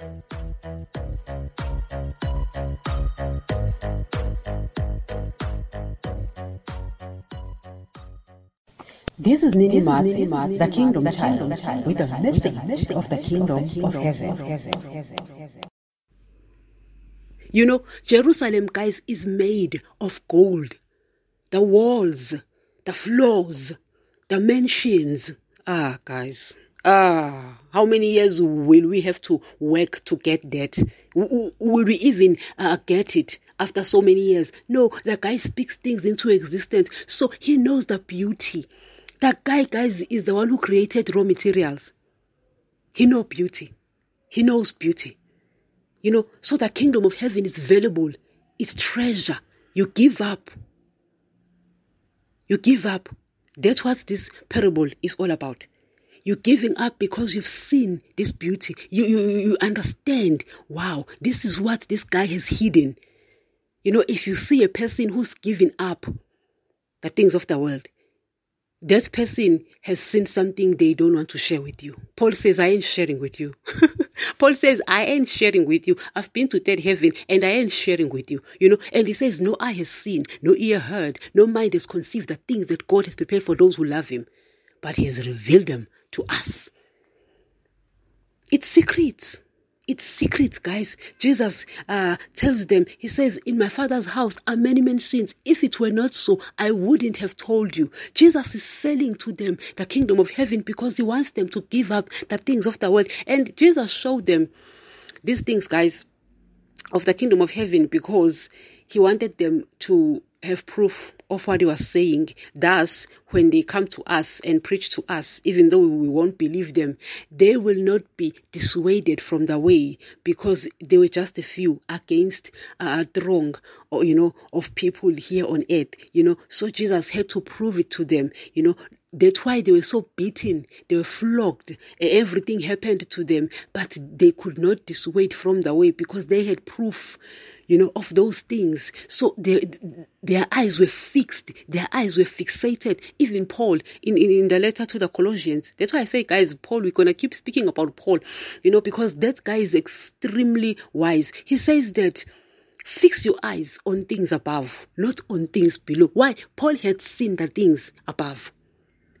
This is Nini Mats, the Kingdom Child, with a message of the Kingdom of Heaven. You know, Jerusalem, guys, is made of gold. The walls, the floors, the mansions. Ah, guys. Ah, how many years will we have to work to get that? Will we even uh, get it after so many years? No, the guy speaks things into existence. So he knows the beauty. That guy, guys, is the one who created raw materials. He knows beauty. He knows beauty. You know, so the kingdom of heaven is valuable. It's treasure. You give up. You give up. That's what this parable is all about. You're giving up because you've seen this beauty. You, you, you understand, wow, this is what this guy has hidden. You know, if you see a person who's giving up the things of the world, that person has seen something they don't want to share with you. Paul says, I ain't sharing with you. Paul says, I ain't sharing with you. I've been to third heaven and I ain't sharing with you. You know, and he says, No eye has seen, no ear heard, no mind has conceived the things that God has prepared for those who love him. But he has revealed them to us. It's secrets. It's secrets, guys. Jesus uh, tells them, He says, In my Father's house are many mansions. If it were not so, I wouldn't have told you. Jesus is selling to them the kingdom of heaven because He wants them to give up the things of the world. And Jesus showed them these things, guys, of the kingdom of heaven because He wanted them to have proof of what he was saying. Thus, when they come to us and preach to us, even though we won't believe them, they will not be dissuaded from the way because they were just a few against uh, a throng, or you know, of people here on earth. You know, so Jesus had to prove it to them. You know, that's why they were so beaten, they were flogged, everything happened to them, but they could not dissuade from the way because they had proof you know, of those things. So they, their eyes were fixed, their eyes were fixated. Even Paul in, in, in the letter to the Colossians. That's why I say, guys, Paul, we're gonna keep speaking about Paul, you know, because that guy is extremely wise. He says that fix your eyes on things above, not on things below. Why? Paul had seen the things above.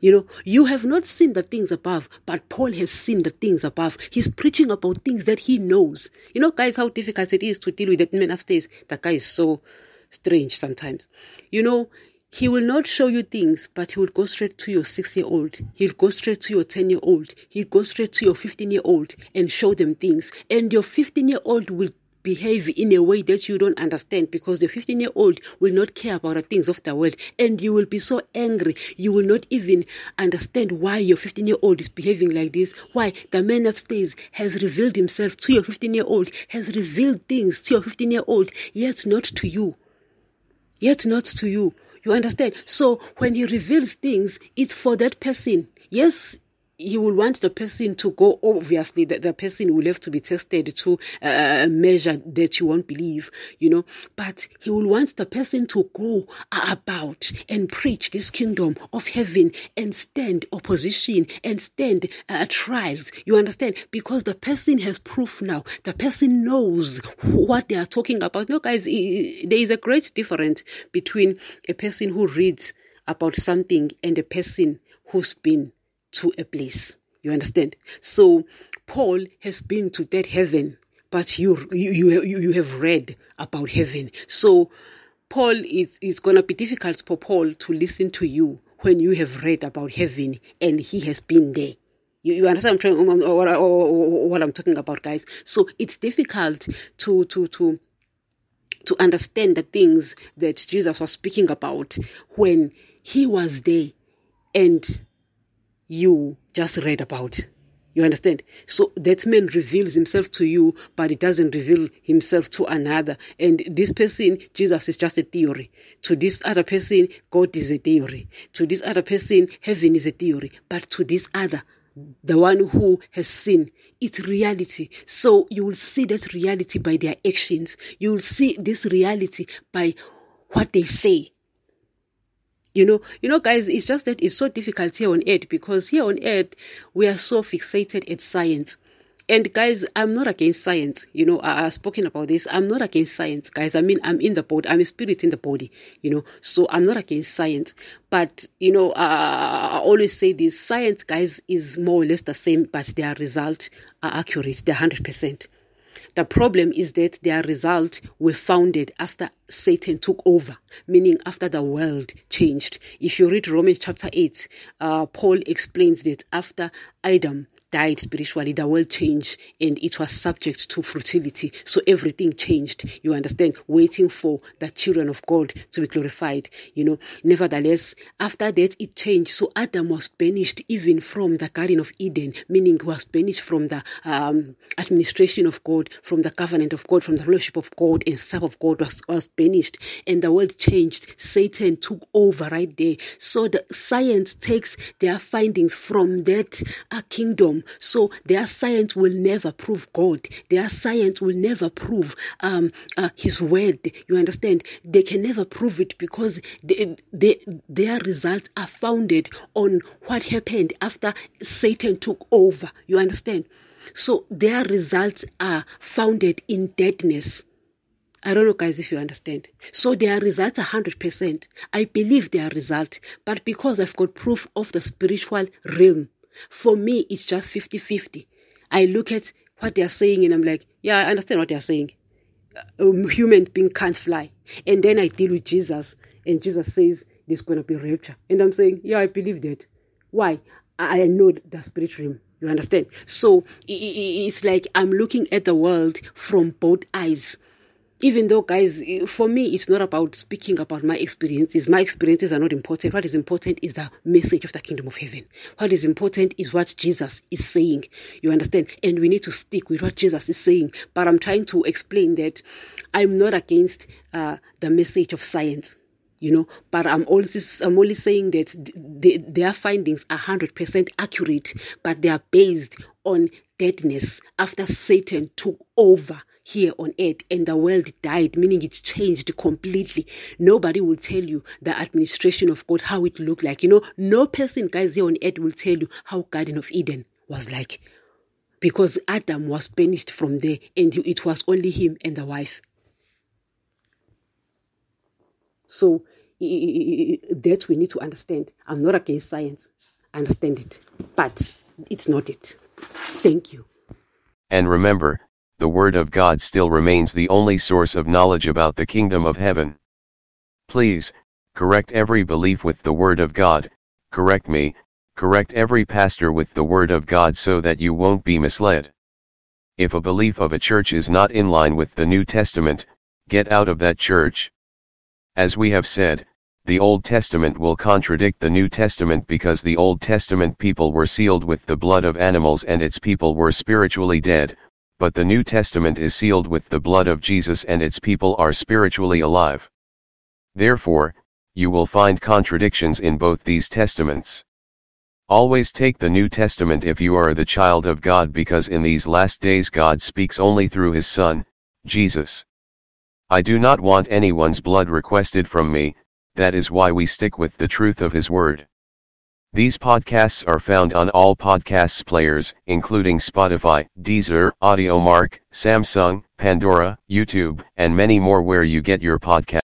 You know, you have not seen the things above, but Paul has seen the things above. He's preaching about things that he knows. You know, guys, how difficult it is to deal with that man upstairs. That guy is so strange sometimes. You know, he will not show you things, but he will go straight to your six year old. He'll go straight to your 10 year old. He'll go straight to your 15 year old and show them things. And your 15 year old will behave in a way that you don't understand because the 15 year old will not care about the things of the world and you will be so angry. You will not even understand why your 15 year old is behaving like this why the man upstairs has revealed himself to your 15 year old has revealed things to your 15 year old yet not to you. Yet not to you. You understand? So when he reveals things it's for that person. Yes you will want the person to go obviously that the person will have to be tested to uh, measure that you won't believe you know. But he will want the person to go about and preach this kingdom of heaven and stand opposition and stand uh, trials you understand? Because the person has proof now. The person knows what they are talking about. No guys there is a great difference between a person who reads about something and a person who's been to a place. You understand? So Paul has been to that heaven, but you you you, you have read about heaven. So Paul is is gonna be difficult for Paul to listen to you when you have read about heaven and he has been there. You, you understand I'm trying, what, what I'm talking about, guys? So it's difficult to to to to understand the things that Jesus was speaking about when he was there and you just read about. You understand? So that man reveals himself to you, but he doesn't reveal himself to another. And this person, Jesus is just a theory. To this other person, God is a theory. To this other person, heaven is a theory. But to this other, the one who has seen, it's reality. So you will see that reality by their actions. You will see this reality by what they say. You know, you know, guys, it's just that it's so difficult here on earth because here on earth we are so fixated at science. and guys, I'm not against science. You know, I, have spoken about this. I'm not against science, guys. I mean, I'm in the body. I'm a spirit in the body. You know, so I'm not against science. But you know, uh, I always say this: science, guys, is more or less the same, but their result are accurate. They're hundred percent. The problem is that their results were founded after Satan took over, meaning after the world changed. If you read Romans chapter 8, uh, Paul explains that after Adam died spiritually, the world changed and it was subject to fertility. So everything changed. You understand? Waiting for the children of God to be glorified. You know, nevertheless, after that it changed. So Adam was banished even from the Garden of Eden, meaning was banished from the um, administration of God, from the covenant of God, from the fellowship of God, and stuff of God was, was banished. And the world changed. Satan took over right there. So the science takes their findings from that uh, kingdom so their science will never prove God. Their science will never prove um, uh, His word. You understand? They can never prove it because they, they, their results are founded on what happened after Satan took over. You understand? So their results are founded in deadness. I don't know, guys, if you understand. So their results are 100%. I believe their result, but because I've got proof of the spiritual realm, for me, it's just 50 50. I look at what they're saying and I'm like, yeah, I understand what they're saying. A human being can't fly. And then I deal with Jesus, and Jesus says there's going to be rapture. And I'm saying, yeah, I believe that. Why? I know the spirit realm. You understand? So it's like I'm looking at the world from both eyes even though guys for me it's not about speaking about my experiences. My experiences are not important. What is important is the message of the kingdom of heaven. What is important is what jesus is saying. You understand? And we need to stick with what jesus is saying. But i'm trying to explain that i'm not against uh, the message of science you know? But i'm also i'm only saying that their findings are 100% accurate but they are based on deadness after satan took over here on earth and the world died, meaning it changed completely. Nobody will tell you the administration of God, how it looked like. You know, no person, guys, here on earth will tell you how Garden of Eden was like. Because Adam was banished from there and it was only him and the wife. So that we need to understand. I'm not against science. I understand it. But it's not it. Thank you. And remember, the Word of God still remains the only source of knowledge about the kingdom of heaven. Please, correct every belief with the Word of God, correct me, correct every pastor with the Word of God so that you won't be misled. If a belief of a church is not in line with the New Testament, get out of that church. As we have said, the Old Testament will contradict the New Testament because the Old Testament people were sealed with the blood of animals and its people were spiritually dead, but the New Testament is sealed with the blood of Jesus and its people are spiritually alive. Therefore, you will find contradictions in both these testaments. Always take the New Testament if you are the child of God because in these last days God speaks only through his Son, Jesus. I do not want anyone's blood requested from me, that is why we stick with the truth of his word. These podcasts are found on all podcasts players, including Spotify, Deezer, Audiomack, Samsung, Pandora, YouTube, and many more where you get your podcast.